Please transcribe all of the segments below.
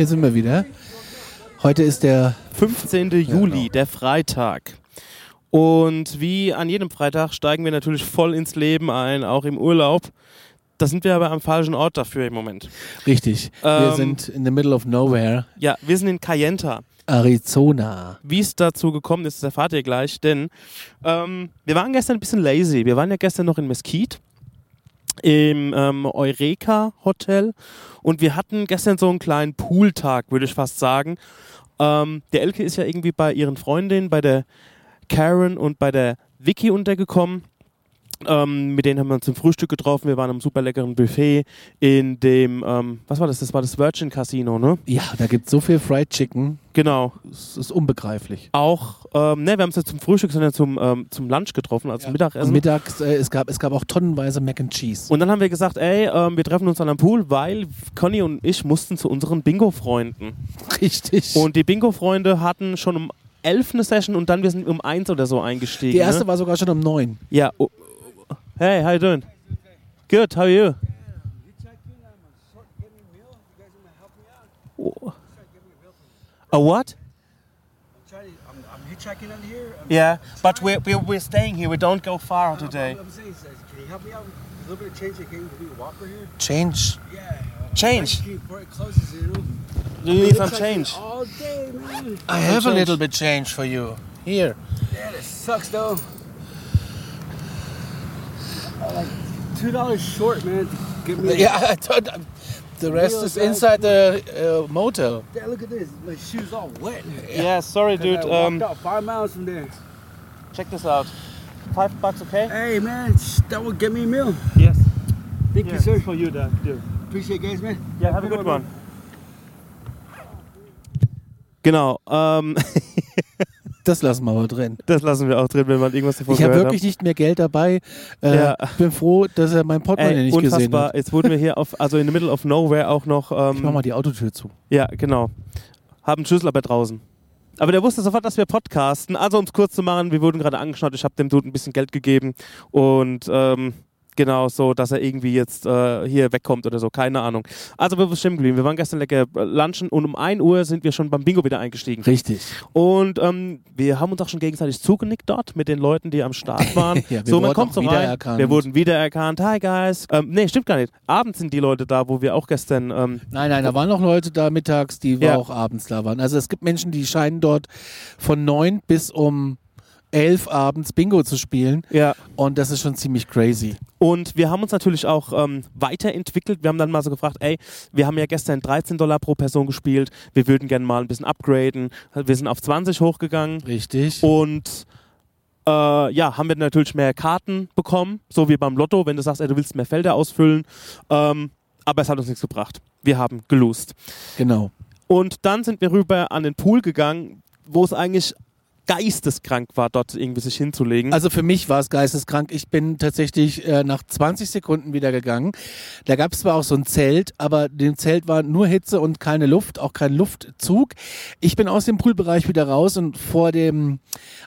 Hier sind wir wieder. Heute ist der 15. Juli, der Freitag. Und wie an jedem Freitag steigen wir natürlich voll ins Leben ein, auch im Urlaub. Da sind wir aber am falschen Ort dafür im Moment. Richtig. wir Ähm, sind in the middle of nowhere, Ja, wir sind in Cayenta. Arizona. Wie es dazu gekommen ist, das erfahrt ihr gleich, denn ähm, wir waren gestern ein bisschen lazy. Wir waren ja gestern noch in Mesquite im ähm, Eureka Hotel und wir hatten gestern so einen kleinen Pooltag, würde ich fast sagen. Ähm, der Elke ist ja irgendwie bei ihren Freundinnen, bei der Karen und bei der Vicky untergekommen. Ähm, mit denen haben wir uns zum Frühstück getroffen. Wir waren am super leckeren Buffet in dem, ähm, was war das? Das war das Virgin Casino, ne? Ja, da gibt es so viel Fried Chicken. Genau. Es ist unbegreiflich. auch, ähm, ne, wir haben uns jetzt zum Frühstück, sondern zum, ähm, zum Lunch getroffen, also zum Mittagessen. Mittags, äh, es, gab, es gab auch tonnenweise Mac and Cheese. und dann haben wir gesagt, ey, ähm, wir treffen uns dann am Pool, weil Conny und ich mussten zu unseren Bingo-Freunden. Richtig. Und die Bingo-Freunde hatten schon um 11 eine Session und dann wir sind um 1 oder so eingestiegen. die erste ne? war sogar schon um neun. Ja. Hey, how you doing? Good, how are you? Oh. A what? Trying to, I'm, I'm hitchhiking on here. I'm, Yeah, but we're, we're, we're staying here. We don't go far I'm, today. I'm saying, can you help me out with a little bit of change? Can you give me a walker here? Change. Yeah. Change? Right Before it closes, you know. Do you need some Hitchhiking change? All day, man. I have a little bit change for you. Here. Yeah, it sucks though. I'm like two dollars short, man. Give me. Yeah, I thought um, the rest is inside the uh, motel. Yeah, look at this. My shoes all wet. Yeah, sorry, dude. I walked Um, out five miles from there. check this out. Five bucks, okay? Hey, man, that would get me a meal. Yes. Thank you, sir. for you, that, dude. Appreciate it, guys, man. Yeah, have a good one. Genau, ähm, Das lassen wir aber drin. das lassen wir auch drin, wenn man irgendwas davon Ich habe wirklich nicht mehr Geld dabei. Äh, Ja. Bin froh, dass er mein Portemonnaie nicht gesehen unfassbar. hat. Jetzt wurden wir hier auf, also in the middle of nowhere auch noch. Ähm, Ich mach mal die Autotür zu. Ja, genau. Haben Schlüssel aber draußen. Aber der wusste sofort, dass wir podcasten. Also, um es kurz zu machen, wir wurden gerade angeschnallt. Ich habe dem Dude ein bisschen Geld gegeben. Und ähm, genau so, dass er irgendwie jetzt äh, hier wegkommt oder so. Keine Ahnung. Also, wir sind geblieben. Wir waren gestern lecker äh, lunchen und um 1 Uhr sind wir schon beim Bingo wieder eingestiegen. Richtig. Und ähm, wir haben uns auch schon gegenseitig zugenickt dort mit den Leuten, die am Start waren. Ja, so, man kommt so rein. Wir wurden wiedererkannt. Hi, guys. Ähm, nee, stimmt gar nicht. Abends sind die Leute da, wo wir auch gestern ähm, Nein, nein, da waren noch Leute da mittags, die Ja. auch abends da waren. Also es gibt Menschen, die scheinen dort von neun bis um elf abends Bingo zu spielen. ja, Und das ist schon ziemlich crazy. Und wir haben uns natürlich auch ähm, weiterentwickelt. Wir haben dann mal so gefragt, ey, wir haben ja gestern 13 Dollar pro Person gespielt. Wir würden gerne mal ein bisschen upgraden. Wir sind auf 20 hochgegangen. Richtig. Und äh, ja, haben wir natürlich mehr Karten bekommen. So wie beim Lotto, wenn du sagst, ey, du willst mehr Felder ausfüllen. Ähm, aber es hat uns nichts gebracht. Wir haben gelost. Genau. Und dann sind wir rüber an den Pool gegangen, wo es eigentlich geisteskrank war, dort irgendwie sich hinzulegen. Also für mich war es geisteskrank. Ich bin tatsächlich äh, nach 20 Sekunden wieder gegangen. Da gab es zwar auch so ein Zelt, aber dem Zelt war nur Hitze und keine Luft, auch kein Luftzug. Ich bin aus dem Poolbereich wieder raus und vor dem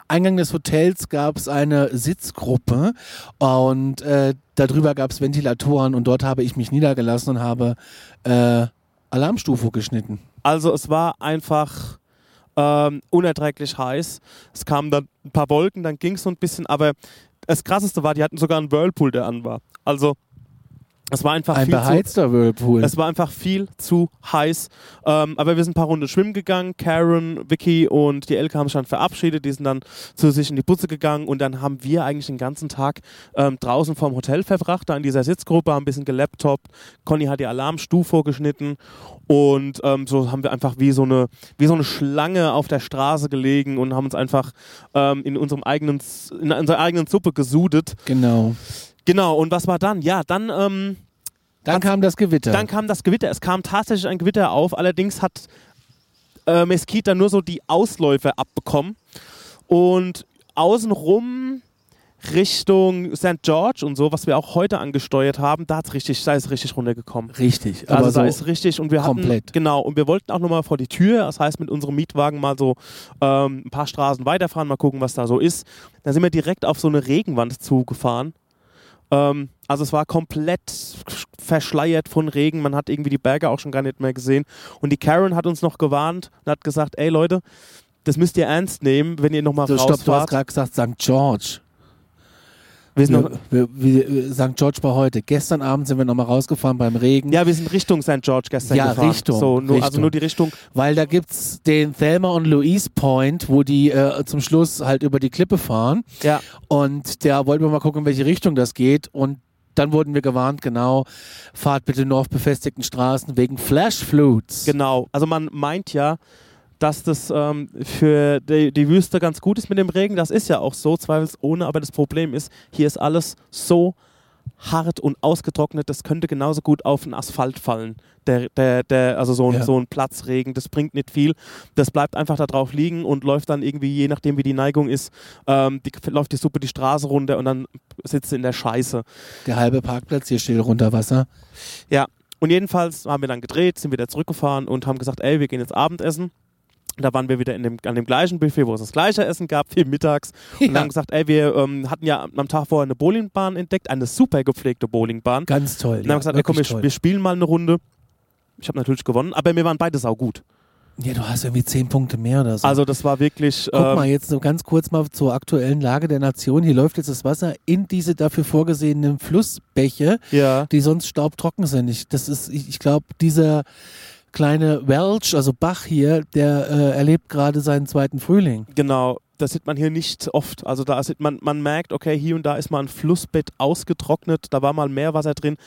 Eingang des Hotels gab es eine Sitzgruppe und äh, darüber gab es Ventilatoren und dort habe ich mich niedergelassen und habe äh, Alarmstufe geschnitten. Also es war einfach ähm, unerträglich heiß. Es kamen dann ein paar Wolken, dann ging es so ein bisschen, aber das Krasseste war, die hatten sogar einen Whirlpool, der an war. Also es war einfach Ein viel zu, beheizter Whirlpool. es war einfach viel zu heiß. Ähm, aber wir sind ein paar Runden schwimmen gegangen. Karen, Vicky und die Elke haben sich dann verabschiedet. Die sind dann zu sich in die Butze gegangen und dann haben wir eigentlich den ganzen Tag ähm, draußen vorm Hotel verbracht, da in dieser Sitzgruppe, haben ein bisschen gelaptopt. Conny hat die Alarmstufe vorgeschnitten und ähm, so haben wir einfach wie so, eine, wie so eine Schlange auf der Straße gelegen und haben uns einfach ähm, in, unserem eigenen, in unserer eigenen Suppe gesudet. genau. Genau, und was war dann? Ja, dann ähm, Dann kam das Gewitter. dann kam das Gewitter. Es kam tatsächlich ein Gewitter auf. Allerdings hat äh, Mesquite dann nur so die Ausläufer abbekommen. Und außenrum Richtung St. George und so, was wir auch heute angesteuert haben, da, hat's richtig, da ist es richtig runtergekommen. Richtig, Also aber da so ist richtig und wir komplett. hatten genau und wir wollten auch nochmal vor die Tür, das heißt mit unserem Mietwagen mal so ähm, ein paar Straßen weiterfahren, mal gucken, was da so ist. Dann sind wir direkt auf so eine Regenwand zugefahren. Ähm, also es war komplett verschleiert von Regen. Man hat irgendwie die Berge auch schon gar nicht mehr gesehen. Und die Karen hat uns noch gewarnt und hat gesagt, ey Leute, das müsst ihr ernst nehmen, wenn ihr nochmal So, stopp, du hast rausfahrt. gerade gesagt St. George. Wir sind noch, Wir, wir, wir, St. George war heute. Gestern Abend sind wir nochmal rausgefahren beim Regen. ja, wir sind Richtung St. George gestern Ja, gefahren. Richtung, So, nur, Also Richtung. nur die Richtung. Weil da gibt's den Thelma und Louise Point, wo die äh, zum Schluss halt über die Klippe fahren. Ja, Und da wollten wir mal gucken, in welche Richtung das geht. Und dann wurden wir gewarnt, genau, fahrt bitte nur auf befestigten Straßen wegen Flash Floods. genau. Also man meint ja, dass das ähm, für die, die Wüste ganz gut ist mit dem Regen. Das ist ja auch so, zweifelsohne. Aber das Problem ist, hier ist alles so hart und ausgetrocknet, das könnte genauso gut auf den Asphalt fallen. Der, der, der, also so ein, Ja. so ein Platzregen, das bringt nicht viel. Das bleibt einfach da drauf liegen und läuft dann irgendwie, je nachdem wie die Neigung ist, ähm, die, läuft die Suppe die Straße runter und dann sitzt sie in der Scheiße. Der halbe Parkplatz hier steht unter Wasser. Ja, und jedenfalls haben wir dann gedreht, sind wieder zurückgefahren und haben gesagt, ey, wir gehen jetzt Abendessen. Da waren wir wieder in dem, an dem gleichen Buffet, wo es das gleiche Essen gab, wie mittags. Und Ja. haben gesagt, ey, wir ähm, hatten ja am Tag vorher eine Bowlingbahn entdeckt, eine super gepflegte Bowlingbahn. Ganz toll. Und dann haben gesagt, ey, komm, wir, wir spielen mal eine Runde. Ich habe natürlich gewonnen, aber wir waren beide saugut. Ja, du hast irgendwie zehn Punkte mehr oder so. Also das war wirklich... Guck ähm, mal, jetzt so ganz kurz mal zur aktuellen Lage der Nation. Hier läuft jetzt das Wasser in diese dafür vorgesehenen Flussbäche, Ja, die sonst staubtrocken sind. Ich, das ist, ich, ich glaube, dieser kleine Welch, also Bach hier, der äh, erlebt gerade seinen zweiten Frühling. genau. Das sieht man hier nicht oft. Also da sieht man, man merkt, okay, hier und da ist mal ein Flussbett ausgetrocknet, da war mal Meerwasser drin.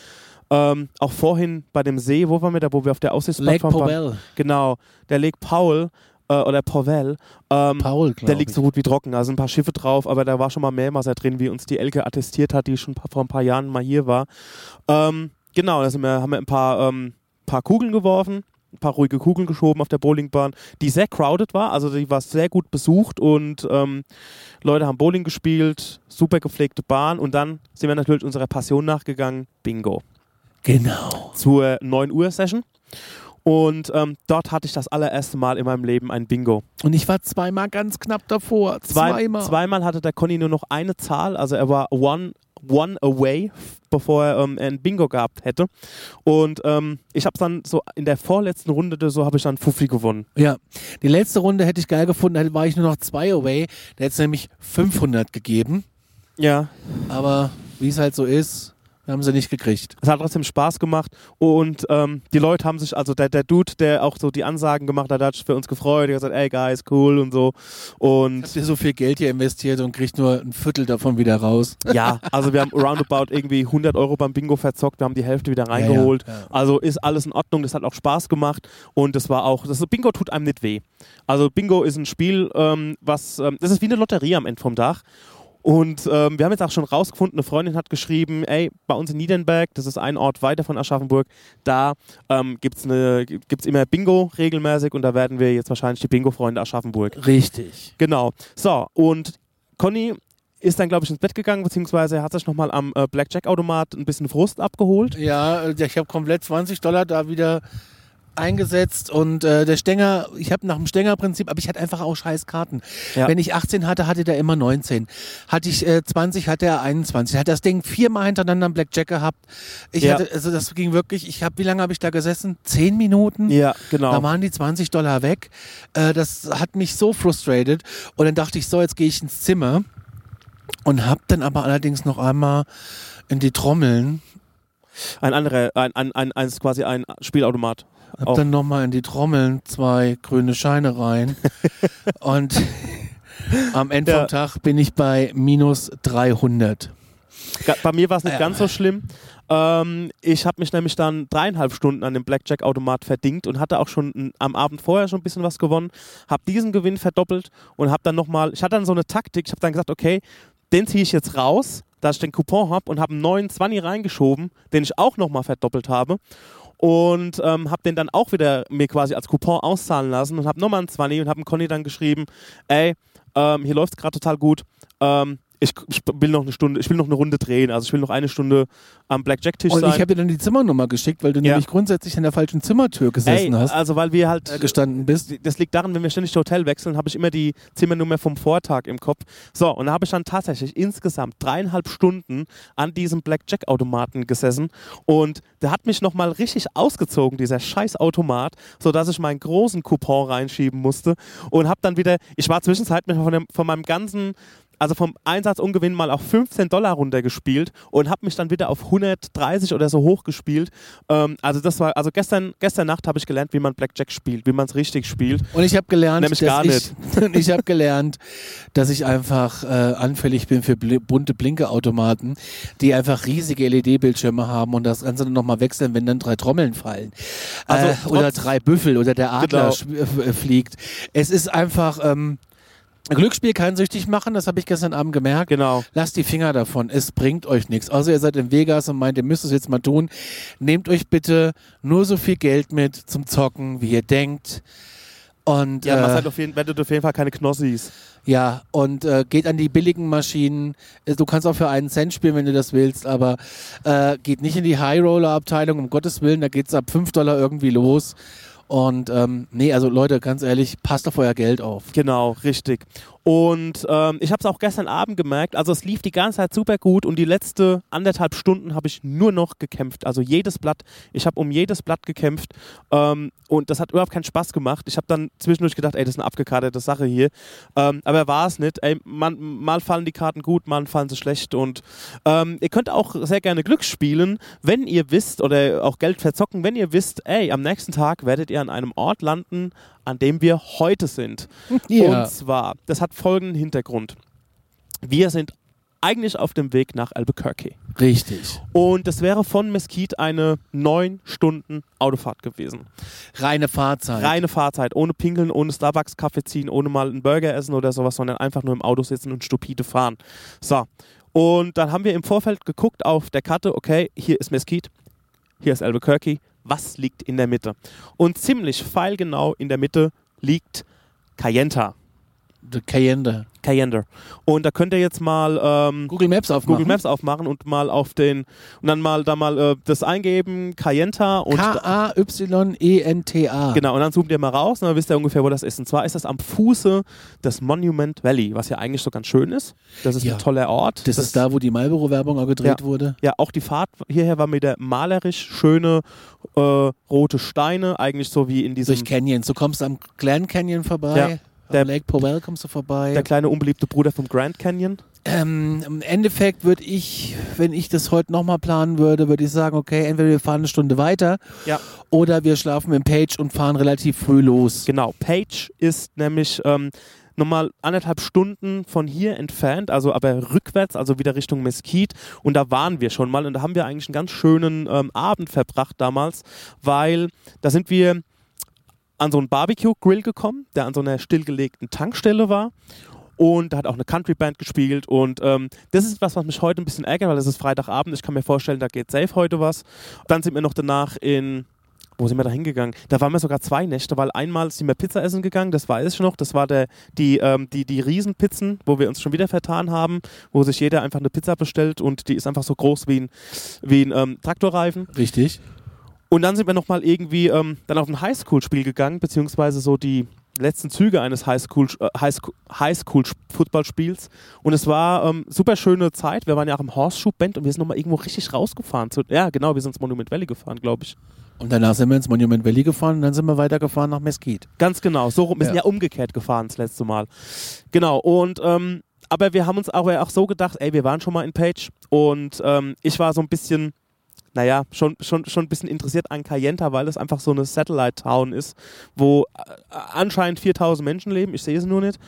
Ähm, auch vorhin bei dem See, wo waren wir da, wo wir auf der Lake Aussichtsplattform waren? Powell. Genau, der Lake Paul äh, oder Powell, ähm, Paul, der liegt ich. so gut wie trocken. Da sind ein paar Schiffe drauf, aber da war schon mal Meerwasser drin, wie uns die Elke attestiert hat, die schon vor ein paar Jahren mal hier war. Ähm, genau, da wir, haben wir ein paar, ähm, paar Kugeln geworfen, ein paar ruhige Kugeln geschoben auf der Bowlingbahn, die sehr crowded war, also die war sehr gut besucht und ähm, Leute haben Bowling gespielt, super gepflegte Bahn und dann sind wir natürlich unserer Passion nachgegangen, Bingo Genau. zur 9 Uhr Session. Und ähm, dort hatte ich das allererste Mal in meinem Leben ein Bingo. Und ich war zweimal ganz knapp davor. Zwei, zweimal. Zweimal hatte der Conny nur noch eine Zahl, also er war one, one away, bevor er ähm, ein Bingo gehabt hätte. Und ähm, ich habe dann so in der vorletzten Runde so habe ich dann Fuffi gewonnen. Ja, die letzte Runde hätte ich geil gefunden, da war ich nur noch zwei away. Da hätte es nämlich 500 gegeben. Ja, Aber wie es halt so ist, haben sie nicht gekriegt. es hat trotzdem Spaß gemacht und ähm, die Leute haben sich, also der, der Dude, der auch so die Ansagen gemacht hat, hat sich für uns gefreut, der hat gesagt, ey guys, cool und so. Und Habt ihr so viel Geld hier investiert und kriegt nur ein Viertel davon wieder raus? Ja, also wir haben roundabout irgendwie 100 Euro beim Bingo verzockt, wir haben die Hälfte wieder reingeholt. Ja, ja, ja. Also ist alles in Ordnung, das hat auch Spaß gemacht und das war auch, das Bingo tut einem nicht weh. Also Bingo ist ein Spiel, ähm, was, ähm, das ist wie eine Lotterie am Ende vom Tag. Und ähm, wir haben jetzt auch schon rausgefunden, eine Freundin hat geschrieben, ey, bei uns in Niedernberg, das ist ein Ort weiter von Aschaffenburg, da ähm, gibt es gibt's immer Bingo regelmäßig und da werden wir jetzt wahrscheinlich die Bingo-Freunde Aschaffenburg. Richtig. Genau. So, und Conny ist dann, glaube ich, ins Bett gegangen, beziehungsweise hat sich nochmal am äh, Blackjack-Automat ein bisschen Frust abgeholt. Ja, äh, ich habe komplett 20 Dollar da wieder eingesetzt und äh, der Stänger, ich habe nach dem Stänger-Prinzip, aber ich hatte einfach auch scheiß Karten. Ja. Wenn ich 18 hatte, hatte der immer 19. Hatte ich äh, 20, hatte er 21. Hat das Ding viermal hintereinander am Blackjack gehabt. Ich Ja. hatte, also das ging wirklich, ich habe, wie lange habe ich da gesessen? Zehn Minuten? Ja, genau. Da waren die 20 Dollar weg. Äh, das hat mich so frustrated. Und dann dachte ich, so, jetzt gehe ich ins Zimmer und habe dann aber allerdings noch einmal in die Trommeln, Ein anderer, ein, ein, ein, ein, quasi ein Spielautomat. hab Auch. dann noch mal in die Trommeln zwei grüne Scheine rein und am Ende Ja. vom Tag bin ich bei minus 300. Ga- Bei mir war es nicht Ja. ganz so schlimm. Ähm, ich habe mich nämlich dann dreieinhalb Stunden an dem Blackjack-Automat verdingt und hatte auch schon n- am Abend vorher schon ein bisschen was gewonnen. Habe diesen Gewinn verdoppelt und habe dann nochmal, ich hatte dann so eine Taktik, ich habe dann gesagt, okay, den ziehe ich jetzt raus, dass ich den Coupon habe und habe einen neuen 20 reingeschoben, den ich auch nochmal verdoppelt habe. Und ähm, habe den dann auch wieder mir quasi als Coupon auszahlen lassen und habe nochmal einen 20 und habe dem Conny dann geschrieben, ey, ähm, hier läuft es gerade total gut. Ähm, ich, ich will noch eine Stunde, ich will noch eine Runde drehen, also ich will noch eine Stunde am Blackjack-Tisch Und sein. ich habe dir dann die Zimmernummer geschickt, weil du Ja. nämlich grundsätzlich an der falschen Zimmertür gesessen Ey, hast, also weil wir halt äh, gestanden bist. das liegt daran, wenn wir ständig das Hotel wechseln, habe ich immer die Zimmernummer vom Vortag im Kopf. So, und da habe ich dann tatsächlich insgesamt dreieinhalb Stunden an diesem Blackjack-Automaten gesessen und der hat mich nochmal richtig ausgezogen, dieser scheiß Automat, sodass ich meinen großen Coupon reinschieben musste und habe dann wieder, ich war zwischenzeitlich von, dem, von meinem ganzen also vom Einsatzungewinn mal auf 15 Dollar runtergespielt und habe mich dann wieder auf 130 oder so hochgespielt. Ähm, also das war, also gestern, gestern Nacht habe ich gelernt, wie man Blackjack spielt, wie man es richtig spielt. Und ich habe gelernt, Nämlich dass gar ich, ich habe gelernt, dass ich einfach äh, anfällig bin für bl bunte Blinkeautomaten, die einfach riesige LED-Bildschirme haben und das Ganze dann nochmal wechseln, wenn dann drei Trommeln fallen. Also äh, oder drei Büffel oder der Adler Genau. äh, fliegt. Es ist einfach, ähm, Glücksspiel kann süchtig machen, das habe ich gestern Abend gemerkt. Genau. Lasst die Finger davon, es bringt euch nichts. Außer ihr seid in Vegas und meint, ihr müsst es jetzt mal tun. Nehmt euch bitte nur so viel Geld mit zum Zocken, wie ihr denkt. Und Ja, äh, halt auf jeden, werdet auf jeden Fall keine Knossis. ja, und äh, geht an die billigen Maschinen. Äh, Du kannst auch für einen Cent spielen, wenn du das willst, aber äh, geht nicht in die High-Roller-Abteilung, um Gottes Willen, da geht's ab 5 Dollar irgendwie los. Und ähm, nee, also Leute, ganz ehrlich, passt auf euer Geld auf. Genau, richtig. Und ähm, ich habe es auch gestern Abend gemerkt, also es lief die ganze Zeit super gut und die letzte anderthalb Stunden habe ich nur noch gekämpft. Also jedes Blatt, ich habe um jedes Blatt gekämpft ähm, und das hat überhaupt keinen Spaß gemacht. Ich habe dann zwischendurch gedacht, ey, das ist eine abgekartete Sache hier. Ähm, aber war es nicht. Ey, man, mal fallen die Karten gut, mal fallen sie schlecht und ähm, ihr könnt auch sehr gerne Glück spielen, wenn ihr wisst oder auch Geld verzocken, wenn ihr wisst, ey, am nächsten Tag werdet ihr an einem Ort landen, an dem wir heute sind. Ja. Und zwar, das hat folgenden Hintergrund. Wir sind eigentlich auf dem Weg nach Albuquerque. Richtig. Und das wäre von Mesquite eine neun Stunden Autofahrt gewesen. Reine Fahrzeit. Reine Fahrzeit, ohne Pinkeln, ohne Starbucks-Kaffee ziehen, ohne mal einen Burger essen oder sowas, sondern einfach nur im Auto sitzen und stupide fahren. So. Und dann haben wir im Vorfeld geguckt auf der Karte, okay, hier ist Mesquite, hier ist Albuquerque, was liegt in der Mitte? Und ziemlich pfeilgenau in der Mitte liegt Cayenta. The Cayenne. Cayender. Und da könnt ihr jetzt mal ähm, Google Maps aufmachen. Google Maps aufmachen und mal auf den und dann mal da mal äh, das eingeben, Cayenta und da, K-A-Y-E-N-T-A. genau und dann zoomt ihr mal raus und dann wisst ihr ungefähr, wo das ist. Und zwar ist das am Fuße des Monument Valley, was ja eigentlich so ganz schön ist. Das ist Ja. ein toller Ort. Das, ist da, wo die Marlboro-Werbung auch gedreht wurde. Ja, auch die Fahrt hierher war wieder malerisch schöne äh, rote Steine, eigentlich so wie in diesem Durch Canyons. Du kommst am Glen Canyon vorbei. Ja. Der- Lake Powell kommst du vorbei. der kleine unbeliebte Bruder vom Grand Canyon. Ähm, Im Endeffekt würde ich, wenn ich das heute nochmal planen würde, würde ich sagen, okay, entweder wir fahren eine Stunde weiter Ja. oder wir schlafen im Page und fahren relativ früh los. Genau, Page ist nämlich ähm, nochmal anderthalb Stunden von hier entfernt, also aber rückwärts, also wieder Richtung Mesquite. Und da waren wir schon mal und da haben wir eigentlich einen ganz schönen ähm, Abend verbracht damals, weil da sind wir an so einen Barbecue-Grill gekommen, der an so einer stillgelegten Tankstelle war. Und da hat auch eine Country-Band gespielt. Und ähm, das ist was, was mich heute ein bisschen ärgert, weil es ist Freitagabend. Ich kann mir vorstellen, da geht safe heute was. Dann sind wir noch danach in wo sind wir da hingegangen? Da waren wir sogar zwei Nächte, weil einmal sind wir Pizza essen gegangen, das weiß ich noch. Das war der, die, ähm, die, die Riesenpizzen, wo wir uns schon wieder vertan haben, wo sich jeder einfach eine Pizza bestellt und die ist einfach so groß wie ein, wie ein ähm, Traktorreifen. Richtig. Und dann sind wir nochmal irgendwie ähm, dann auf ein Highschool-Spiel gegangen, beziehungsweise so die letzten Züge eines äh, Highschool, Highschool-Footballspiels. Und es war ähm, super schöne Zeit. Wir waren ja auch im Horseshoe-Band und wir sind nochmal irgendwo richtig rausgefahren. Zu, ja, genau, wir sind ins Monument Valley gefahren, glaube ich. Und danach sind wir ins Monument Valley gefahren und dann sind wir weitergefahren nach Mesquite. Ganz genau, so rum. Wir sind Ja. ja umgekehrt gefahren das letzte Mal. Genau, und ähm, aber wir haben uns aber auch so gedacht, ey, wir waren schon mal in Page und ähm, ich war so ein bisschen, naja, schon, schon, schon ein bisschen interessiert an Cayenta, weil es einfach so eine Satellite-Town ist, wo äh, anscheinend 4000 Menschen leben, ich sehe sie nur nicht.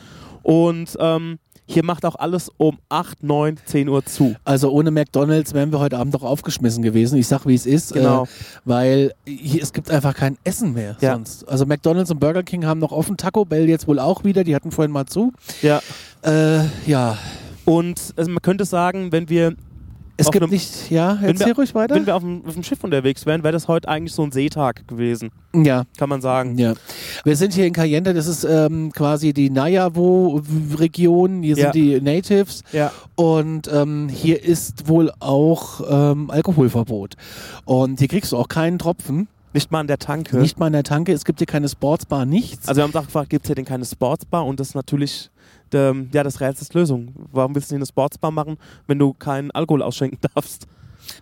Und ähm, hier macht auch alles um 8, 9, 10 Uhr zu. Also ohne McDonalds wären wir heute Abend doch aufgeschmissen gewesen. Ich sag, wie es ist. Genau. Äh, weil hier, es gibt einfach kein Essen mehr Ja. sonst. Also McDonalds und Burger King haben noch offen. Taco Bell jetzt wohl auch wieder. Die hatten vorhin mal zu. Ja. Äh, ja, Und also man könnte sagen, wenn wir Es gibt einem- nicht, ja, erzähl wir- ruhig weiter. Wenn wir auf dem, auf dem Schiff unterwegs wären, wäre das heute eigentlich so ein Seetag gewesen, ja, kann man sagen. ja. Wir sind hier in Cayenne, das ist ähm, quasi die Nayavo-Region, hier Ja. sind die Natives Ja. und ähm, hier ist wohl auch ähm, Alkoholverbot. Und hier kriegst du auch keinen Tropfen, Nicht mal an der Tanke. nicht mal in der Tanke, es gibt hier keine Sportsbar, nichts. Also wir haben uns auch gefragt, gibt es hier denn keine Sportsbar? Und das ist natürlich ähm, ja, das Rätsels Lösung. Warum willst du hier eine Sportsbar machen, wenn du keinen Alkohol ausschenken darfst?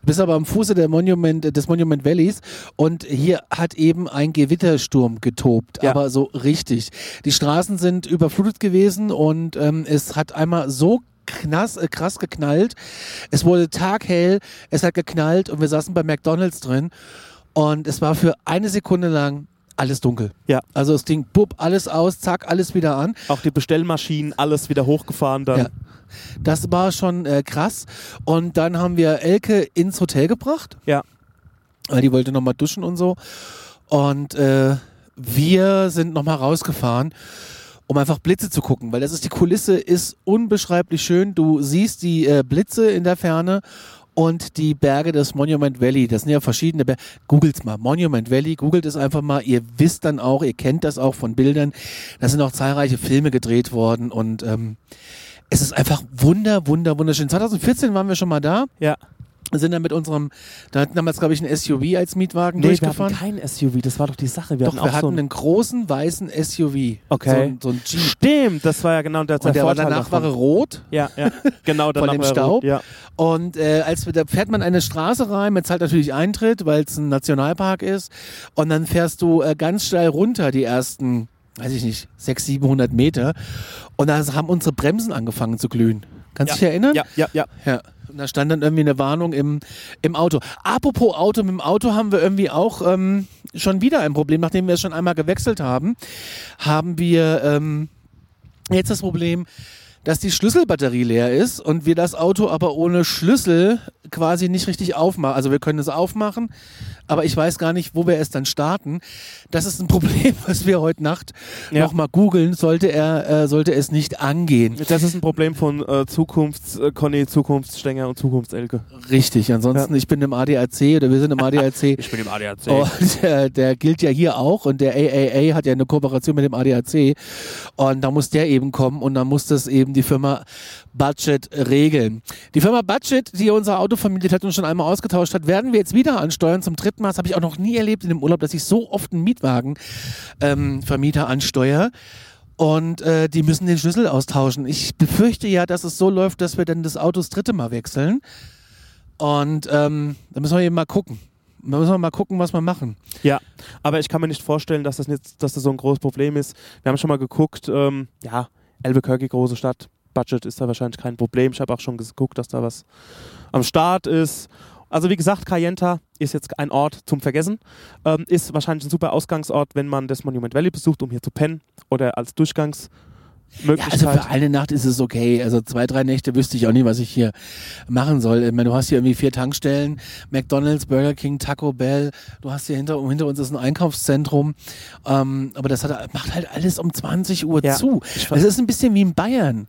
Du bist aber am Fuße der Monument, des Monument Valleys und hier hat eben ein Gewittersturm getobt, Ja. aber so richtig. Die Straßen sind überflutet gewesen und ähm, es hat einmal so knass, äh, krass geknallt. Es wurde taghell, es hat geknallt und wir saßen bei McDonalds drin und es war für eine Sekunde lang alles dunkel. Ja. Also es ging bupp, alles aus, zack, alles wieder an. Auch die Bestellmaschinen, alles wieder hochgefahren dann. Ja. Das war schon äh, krass. Und dann haben wir Elke ins Hotel gebracht. Ja. Weil die wollte nochmal duschen und so. Und äh, wir sind nochmal rausgefahren, um einfach Blitze zu gucken, weil das ist die Kulisse ist unbeschreiblich schön. Du siehst die äh, Blitze in der Ferne und die Berge des Monument Valley. Das sind ja verschiedene Berge. Googles mal. Monument Valley, googelt es einfach mal. Ihr wisst dann auch, ihr kennt das auch von Bildern. Da sind auch zahlreiche Filme gedreht worden und ähm, es ist einfach wunder, wunder, wunderschön. 2014 waren wir schon mal da, Ja. Sind dann mit unserem, da hatten damals, glaube ich, ein SUV als Mietwagen Nee, wir durchgefahren. hatten kein SUV, das war doch die Sache. Wir Doch, hatten wir hatten so ein einen großen weißen SUV. Okay. So, ein- so ein Jeep. Stimmt, das war ja genau der, Und der war Vorteil danach war davon. er rot. Ja, ja, genau. danach dem war er Staub? rot, Ja. Und äh, als wir, da fährt man eine Straße rein, man zahlt natürlich Eintritt, weil es ein Nationalpark ist. Und dann fährst du äh, ganz steil runter die ersten, weiß ich nicht, 600, 700 Meter. Und da haben unsere Bremsen angefangen zu glühen. Kannst du dich erinnern? Ja, ja, ja. Ja. Und da stand dann irgendwie eine Warnung im, im Auto. Apropos Auto, mit dem Auto haben wir irgendwie auch ähm, schon wieder ein Problem, nachdem wir es schon einmal gewechselt haben, haben wir ähm, jetzt das Problem, dass die Schlüsselbatterie leer ist und wir das Auto aber ohne Schlüssel quasi nicht richtig aufmachen. Also wir können es aufmachen, aber ich weiß gar nicht, wo wir es dann starten. Das ist ein Problem, was wir heute Nacht Ja. noch mal googeln, sollte er, äh, sollte es nicht angehen. Das ist ein Problem von äh, Zukunfts, äh, Conny, Zukunftsstänger und Zukunftselke. Richtig, ansonsten, ich bin im ADAC oder wir sind im ADAC. Ich bin im ADAC. Und äh, der gilt ja hier auch und der AAA hat ja eine Kooperation mit dem ADAC und da muss der eben kommen und dann muss das eben die Firma Budget regeln. Die Firma Budget, die unser Auto vermietet hat und schon einmal ausgetauscht hat, werden wir jetzt wieder ansteuern zum dritten Das habe ich auch noch nie erlebt in dem Urlaub, dass ich so oft einen Mietwagen ähm, ansteuere. Und äh, die müssen den Schlüssel austauschen. Ich befürchte ja, dass es so läuft, dass wir dann das Auto das dritte Mal wechseln. Und ähm, da müssen wir eben mal gucken. Da müssen wir mal gucken, was wir machen. Ja, aber ich kann mir nicht vorstellen, dass das, nicht, dass das so ein großes Problem ist. Wir haben schon mal geguckt, ähm, ja, Albuquerque, große Stadt, Budget ist da wahrscheinlich kein Problem. Ich habe auch schon geguckt, dass da was am Start ist. Also wie gesagt, Cayenta ist jetzt ein Ort zum Vergessen. Ähm, ist wahrscheinlich ein super Ausgangsort, wenn man das Monument Valley besucht, um hier zu pennen oder als Ja, Durchgangsmöglichkeit. also für eine Nacht ist es okay. Also zwei, drei Nächte wüsste ich auch nicht, was ich hier machen soll. Ich meine, du hast hier irgendwie vier Tankstellen, McDonalds, Burger King, Taco Bell. Du hast hier hinter, hinter uns ist ein Einkaufszentrum. Ähm, aber das hat, macht halt alles um 20 Uhr Ja. zu. Es ist ein bisschen wie in Bayern.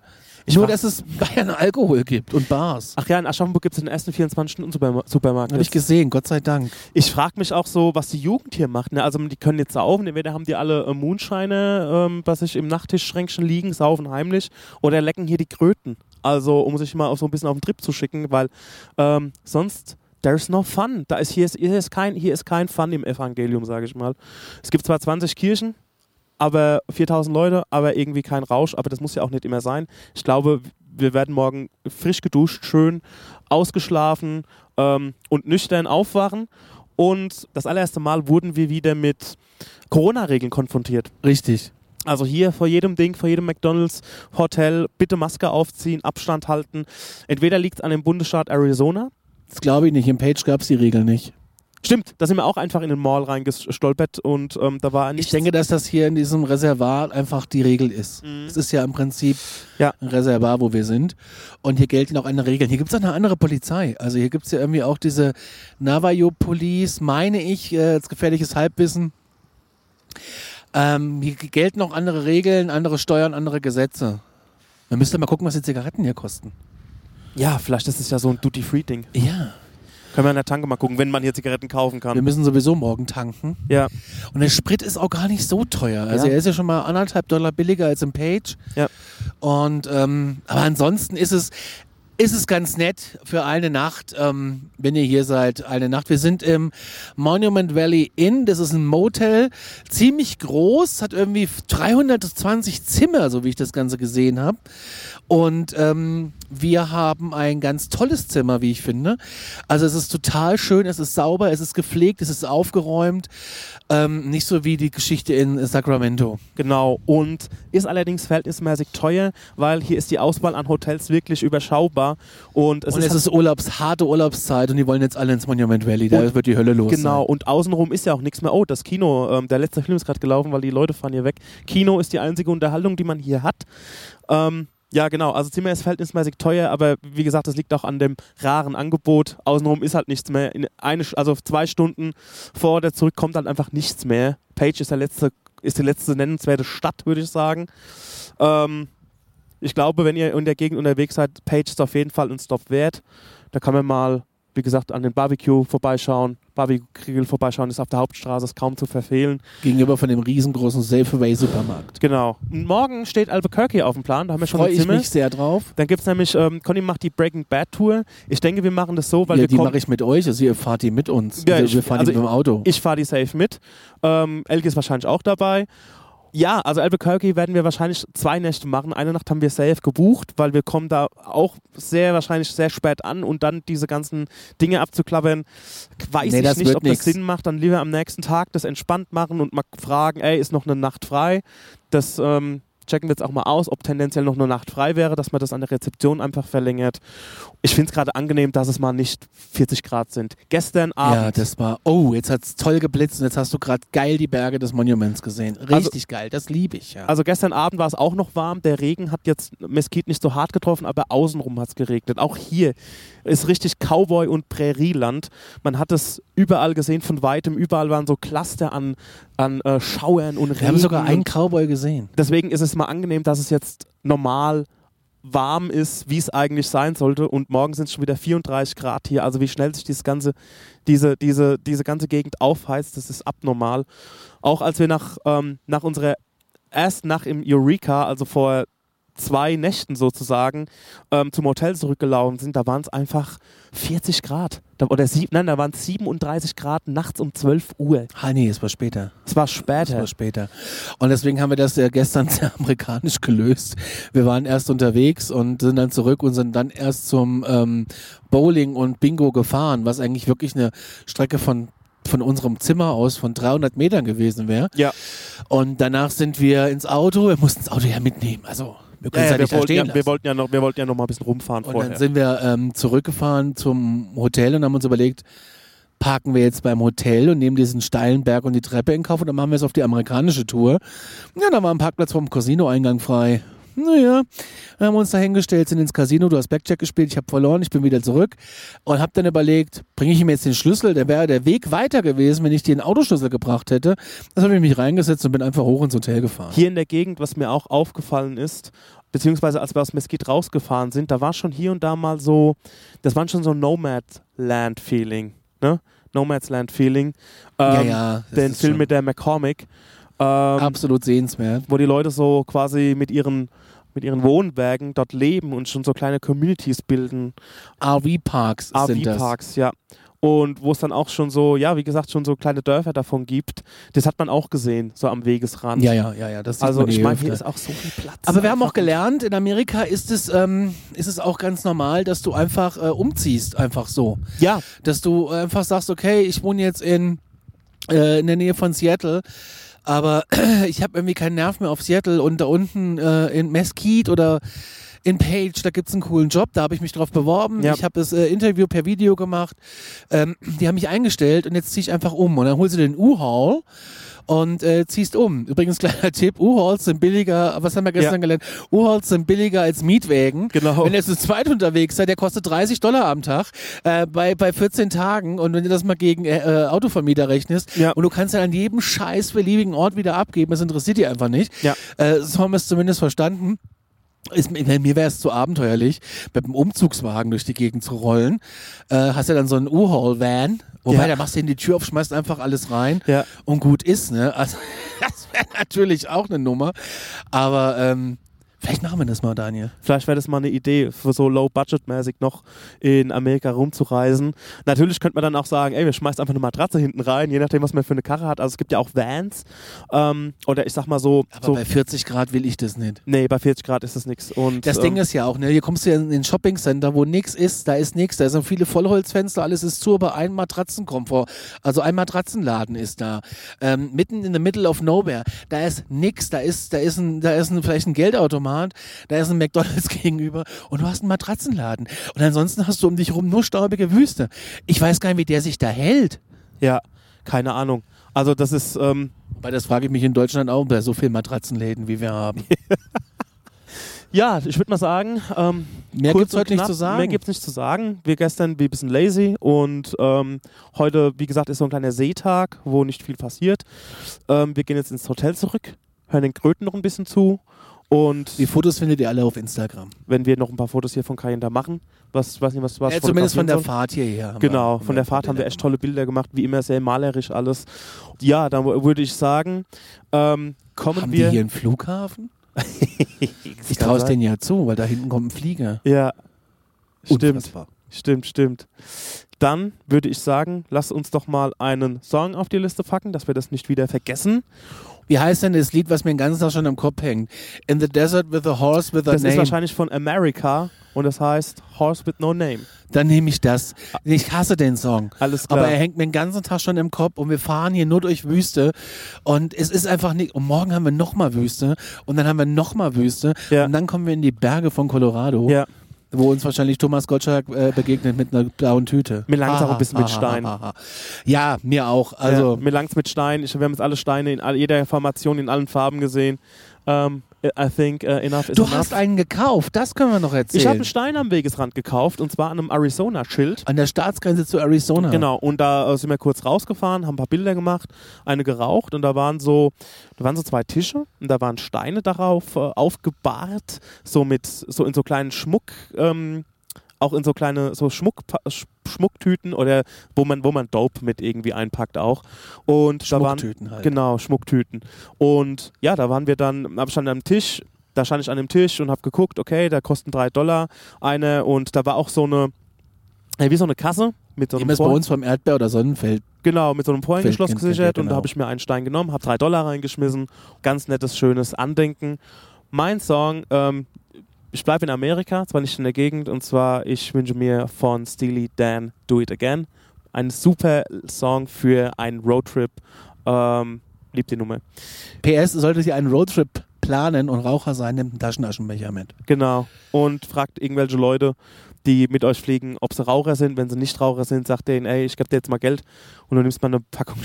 Ich Nur, dass es Bayern Alkohol gibt und Bars. Ach ja, in Aschaffenburg gibt es den ersten 24-Stunden-Supermarkt. Habe ich gesehen, Gott sei Dank. Ich frage mich auch so, was die Jugend hier macht. Ne? Also die können jetzt saufen, entweder haben die alle äh, Moonshine, ähm, was sich im Nachttischschränkchen liegen, saufen heimlich, oder lecken hier die Kröten. Also um sich mal auch so ein bisschen auf den Trip zu schicken, weil ähm, sonst there's no fun. Da ist hier ist, hier ist kein hier ist kein Fun im Evangelium, sage ich mal. Es gibt zwar 20 Kirchen, aber 4000 Leute, aber irgendwie kein Rausch. Aber das muss ja auch nicht immer sein. Ich glaube, wir werden morgen frisch geduscht, schön ausgeschlafen ähm, und nüchtern aufwachen. Und das allererste Mal wurden wir wieder mit Corona-Regeln konfrontiert. Richtig. Also hier vor jedem Ding, vor jedem McDonalds, Hotel, bitte Maske aufziehen, Abstand halten. Entweder liegt es an dem Bundesstaat Arizona. Das glaube ich nicht. Im Page gab es die Regel nicht. Stimmt, da sind wir auch einfach in den Mall reingestolpert und ähm, da war Ich nichts. denke, dass das hier in diesem Reservat einfach die Regel ist. Es ist ja im Prinzip Ja. ein Reservat, wo wir sind. Und hier gelten auch andere Regeln. Hier gibt es auch eine andere Polizei. Also hier gibt es ja irgendwie auch diese Navajo Police, meine ich, äh, jetzt gefährliches Halbwissen. Ähm, hier gelten auch andere Regeln, andere Steuern, andere Gesetze. Man müsste mal gucken, was die Zigaretten hier kosten. Ja, vielleicht ist es ja so ein Duty-Free-Ding. Ja. Können wir an der Tanke mal gucken, wenn man hier Zigaretten kaufen Wir kann. müssen sowieso morgen tanken. Ja, Und der Sprit ist auch gar nicht so teuer. Also Ja. er ist ja schon mal anderthalb Dollar billiger als im Page. Ja. Und ähm, aber ansonsten ist es ist es ganz nett für eine Nacht, ähm, wenn ihr hier seid, eine Nacht. Wir sind im Monument Valley Inn. Das ist ein Motel, ziemlich groß, hat irgendwie 320 Zimmer, so wie ich das Ganze gesehen habe. Und ähm, wir haben ein ganz tolles Zimmer, wie ich finde. Also es ist total schön, es ist sauber, es ist gepflegt, es ist aufgeräumt. Ähm, nicht so wie die Geschichte in Sacramento. genau. Und ist allerdings verhältnismäßig teuer, weil hier ist die Auswahl an Hotels wirklich überschaubar. Und es und ist es halt ist Urlaubs, harte Urlaubszeit und die wollen jetzt alle ins Monument Valley. Da wird die Hölle los. Genau, Sein. und außenrum ist ja auch nichts mehr. Oh, das Kino, ähm, der letzte Film ist gerade gelaufen, weil die Leute fahren hier weg. Kino ist die einzige Unterhaltung, die man hier hat. Ähm, ja, genau, also Zimmer ist verhältnismäßig teuer, aber wie gesagt, das liegt auch an dem raren Angebot. Außenrum ist halt nichts mehr. In eine, also zwei Stunden vor oder zurück kommt halt einfach nichts mehr. Page ist, der letzte, ist die letzte nennenswerte Stadt, würde ich sagen. Ähm, ich glaube, wenn ihr in der Gegend unterwegs seid, Page ist auf jeden Fall ein Stop wert. Da kann man mal, wie gesagt, an den Barbecue vorbeischauen. Barbecue vorbeischauen ist auf der Hauptstraße, ist kaum zu verfehlen. Gegenüber von dem riesengroßen Safeway Supermarkt. Genau. Und morgen steht Albuquerque auf dem Plan, da haben wir schon Freue ich mich sehr drauf. Dann gibt es nämlich, ähm, Conny macht die Breaking Bad Tour. Ich denke, wir machen das so, weil ja, wir die mache ich mit euch, also ihr fahrt die mit uns. Ja, also ich- wir fahren also die mit dem Auto. Ich fahre die safe mit. Ähm, Elke ist wahrscheinlich auch dabei. Ja, also Albuquerque werden wir wahrscheinlich zwei Nächte machen. Eine Nacht haben wir safe gebucht, weil wir kommen da auch sehr wahrscheinlich sehr spät an und dann diese ganzen Dinge abzuklappern, weiß Nee, ich nicht, ob nix. das Sinn macht. Dann lieber am nächsten Tag das entspannt machen und mal fragen, ey, ist noch eine Nacht frei? Das ähm, checken wir jetzt auch mal aus, ob tendenziell noch eine Nacht frei wäre, dass man das an der Rezeption einfach verlängert. Ich finde es gerade angenehm, dass es mal nicht 40 Grad sind. Gestern Abend ja, das war. Oh, jetzt hat's toll geblitzt und jetzt hast du gerade geil die Berge des Monuments gesehen. Richtig geil, das liebe ich ja. Also gestern Abend war es auch noch warm. Der Regen hat jetzt Mesquite nicht so hart getroffen, aber außenrum hat es geregnet. Auch hier ist richtig Cowboy- und Prärieland. Man hat es überall gesehen von weitem. Überall waren so Cluster an, an äh, Schauern und Regen. wir haben sogar einen Cowboy gesehen. Deswegen ist es mal angenehm, dass es jetzt normal warm ist, wie es eigentlich sein sollte. Und morgen sind es schon wieder 34 Grad hier. Also wie schnell sich dieses ganze, diese, diese, diese ganze Gegend aufheizt, das ist abnormal. Auch als wir nach, ähm, nach unserer ersten Nacht im Eureka, also vor zwei Nächten sozusagen, ähm, zum Hotel zurückgelaufen sind, da waren es einfach 40 Grad. Da, oder sieb, nein, da waren es 37 Grad nachts um 12 Uhr. Ah, nee, es war später. Es war später. war später. Und deswegen haben wir das ja gestern sehr amerikanisch gelöst. Wir waren erst unterwegs und sind dann zurück und sind dann erst zum ähm, Bowling und Bingo gefahren, was eigentlich wirklich eine Strecke von von unserem Zimmer aus von 300 Metern gewesen wäre. Ja. Und danach sind wir ins Auto. Wir mussten das Auto ja mitnehmen. Also wir Ja, es ja, wir, wollten ja, wir, wollten ja noch, wir wollten ja noch mal ein bisschen rumfahren Und vorher. dann sind wir ähm, zurückgefahren zum Hotel und haben uns überlegt, parken wir jetzt beim Hotel und nehmen diesen steilen Berg und die Treppe in Kauf und dann machen wir es auf die amerikanische Tour. Ja, da war ein Parkplatz vom Casino-Eingang frei. Naja, dann haben wir uns da hingestellt, sind ins Casino, du hast Blackjack gespielt, ich habe verloren, ich bin wieder zurück und habe dann überlegt, bringe ich ihm jetzt den Schlüssel, der wäre der Weg weiter gewesen, wenn ich dir den Autoschlüssel gebracht hätte. Das habe ich mich reingesetzt und bin einfach hoch ins Hotel gefahren. Hier in der Gegend, was mir auch aufgefallen ist, beziehungsweise als wir aus Mesquite rausgefahren sind, da war schon hier und da mal so, das war schon so Nomad-Land-Feeling, ne? Nomads-Land-Feeling. ja, Ähm, ja. das Den Film mit der McCormick, ähm, absolut sehenswert. wo die Leute so quasi mit ihren mit ihren Wohnwagen dort leben und schon so kleine Communities bilden. RV-Parks sind das. RV-Parks, ja. Und wo es dann auch schon so, ja, wie gesagt, schon so kleine Dörfer davon gibt. Das hat man auch gesehen, so am Wegesrand. Ja, ja, ja, ja. Das Also ich meine, hier ist auch so viel Platz. Aber wir haben auch gelernt, in Amerika ist es, ähm, ist es auch ganz normal, dass du einfach äh, umziehst, einfach so. Ja, Dass du einfach sagst, okay, ich wohne jetzt in, äh, in der Nähe von Seattle, aber ich habe irgendwie keinen Nerv mehr auf Seattle und da unten äh, in Mesquite oder in Page, da gibt's einen coolen Job, da habe ich mich drauf beworben. Ja. Ich habe das äh, Interview per Video gemacht. Ähm, die haben mich eingestellt und jetzt ziehe ich einfach um. Und dann holst du den U-Haul und äh, ziehst um. Übrigens, kleiner Tipp, U-Hauls sind billiger, was haben wir gestern Ja. gelernt? U-Hauls sind billiger als Mietwägen. Genau. Wenn ihr zu zweit unterwegs seid, der kostet 30 Dollar am Tag äh, bei, bei 14 Tagen und wenn du das mal gegen äh, äh, Autovermieter rechnest Ja. und du kannst dann an jedem scheiß beliebigen Ort wieder abgeben, das interessiert die einfach nicht. Ja. Äh, so haben wir es zumindest verstanden. Ist, mir wäre es zu abenteuerlich, mit einem Umzugswagen durch die Gegend zu rollen. Äh, hast ja dann so einen U-Haul-Van, wobei Ja. da machst du in die Tür auf, schmeißt einfach alles rein Ja. und gut ist, ne? Also, das wäre natürlich auch eine Nummer. Aber ähm, vielleicht machen wir das mal, Daniel. Vielleicht wäre das mal eine Idee, für so low-budget-mäßig noch in Amerika rumzureisen. Natürlich könnte man dann auch sagen, ey, wir schmeißen einfach eine Matratze hinten rein, je nachdem, was man für eine Karre hat. Also es gibt ja auch Vans. Ähm, oder ich sag mal so, Aber so bei 40 Grad will ich das nicht. nee, bei 40 Grad ist das nichts. Und Das ähm, Ding ist ja auch, ne, hier kommst du ja in ein Shoppingcenter, wo nix ist, da ist nix, da sind viele Vollholzfenster, alles ist zu, aber ein Matratzenkomfort, also ein Matratzenladen ist da, ähm, mitten in the middle of nowhere, da ist nix, da ist, da ist ein, da ist ein, vielleicht ein Geldautomat, da ist ein McDonalds gegenüber und du hast einen Matratzenladen und ansonsten hast du um dich rum nur staubige Wüste. Ich weiß gar nicht, wie der sich da hält. ja, keine Ahnung. Also das ist, ähm, Weil das frage ich mich in Deutschland auch bei so vielen Matratzenläden, wie wir haben. ja, ich würde mal sagen, ähm, Mehr gibt's und heute nicht knapp, zu sagen. Mehr gibt's nicht zu sagen. Wir gestern wie ein bisschen lazy und ähm, heute, wie gesagt, ist so ein kleiner Seetag, wo nicht viel passiert. Ähm, wir gehen jetzt ins Hotel zurück, hören den Kröten noch ein bisschen zu und Die Fotos findet ihr alle auf Instagram. wenn wir noch ein paar Fotos hier von Kayenda machen, was, weiß nicht, was, was Ja, zumindest von der Fahrt hierher. Genau, von der Fahrt haben wir echt tolle Bilder gemacht, wie immer sehr malerisch alles. Ja, dann würde ich sagen, ähm, kommen Haben wir. die hier einen Flughafen? Ich traue es denen ja zu, weil da hinten kommt ein Flieger. Ja, stimmt. Unfassbar. Stimmt, stimmt. Dann würde ich sagen, lass uns doch mal einen Song auf die Liste packen, dass wir das nicht wieder vergessen. Wie heißt denn das Lied, was mir den ganzen Tag schon im Kopf hängt? In the desert with a horse with a Das name. ist wahrscheinlich von America und das heißt Horse with No Name. Dann nehme ich das. Ich hasse den Song. Alles klar. Aber er hängt mir den ganzen Tag schon im Kopf und wir fahren hier nur durch Wüste und es ist einfach nicht. Und morgen haben wir nochmal Wüste und dann haben wir nochmal Wüste Ja. und dann kommen wir in die Berge von Colorado, ja, wo uns wahrscheinlich Thomas Gottschalk äh, begegnet mit einer blauen Tüte. Mir langt's auch ein bisschen ha, mit Stein. ha, ha. Ja, mir auch. Also ja, mir langt's mit Stein. Ich, wir haben jetzt alle Steine in all, jeder Formation in allen Farben gesehen. Ähm, I think uh, enough is du enough. hast einen gekauft, das können wir noch erzählen. ich habe einen Stein am Wegesrand gekauft und zwar an einem Arizona-Schild. An der Staatsgrenze zu Arizona. Genau, und da äh, sind wir kurz rausgefahren, haben ein paar Bilder gemacht, eine geraucht und da waren so, da waren so zwei Tische und da waren Steine darauf äh, aufgebahrt, so mit, so in so kleinen Schmuck, ähm, auch in so kleine, so Schmuck, Sch Schmucktüten oder wo man, wo man Dope mit irgendwie einpackt auch. Und da waren, Schmucktüten halt. Genau, Schmucktüten. Und ja, da waren wir dann, da stand am Tisch, da stand ich an dem Tisch und habe geguckt, okay, da kosten drei Dollar eine und da war auch so eine, wie so eine Kasse mit so einem es bei uns vom Erdbeer oder Sonnenfeld. Genau, mit so einem Feldkind, gesichert ja, und da genau. habe ich mir einen Stein genommen, habe drei Dollar reingeschmissen. Ganz nettes, schönes Andenken. Mein Song, ähm, ich bleibe in Amerika, zwar nicht in der Gegend, und zwar ich wünsche mir von Steely Dan Do It Again. Ein super Song für einen Roadtrip. Ähm, lieb die Nummer. PS, sollte sie einen Roadtrip planen und Raucher sein, nimmt einen Taschenaschenbecher mit. Genau. Und fragt irgendwelche Leute, die mit euch fliegen, ob sie Raucher sind. Wenn sie nicht Raucher sind, sagt denen, ey, ich gebe dir jetzt mal Geld und du nimmst mal eine Packung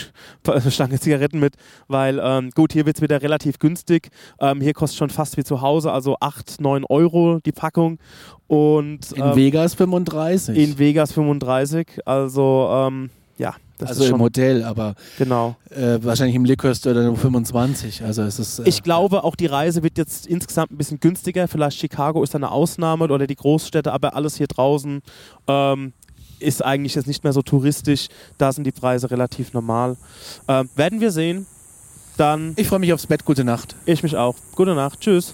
Stange Zigaretten mit, weil ähm, gut, hier wird es wieder relativ günstig. Ähm, hier kostet schon fast wie zu Hause, also 8, 9 Euro die Packung. Und In ähm, Vegas 35. in Vegas 35. Also ähm, ja, das also ist im Hotel, aber genau. äh, wahrscheinlich im Liquor Store nur 25. Also es ist. Äh, Ich glaube, auch die Reise wird jetzt insgesamt ein bisschen günstiger. Vielleicht Chicago ist eine Ausnahme oder die Großstädte, aber alles hier draußen ähm, ist eigentlich jetzt nicht mehr so touristisch. Da sind die Preise relativ normal. Ähm, werden wir sehen. Dann Ich freue mich aufs Bett. Gute Nacht. ich mich auch. Gute Nacht. Tschüss.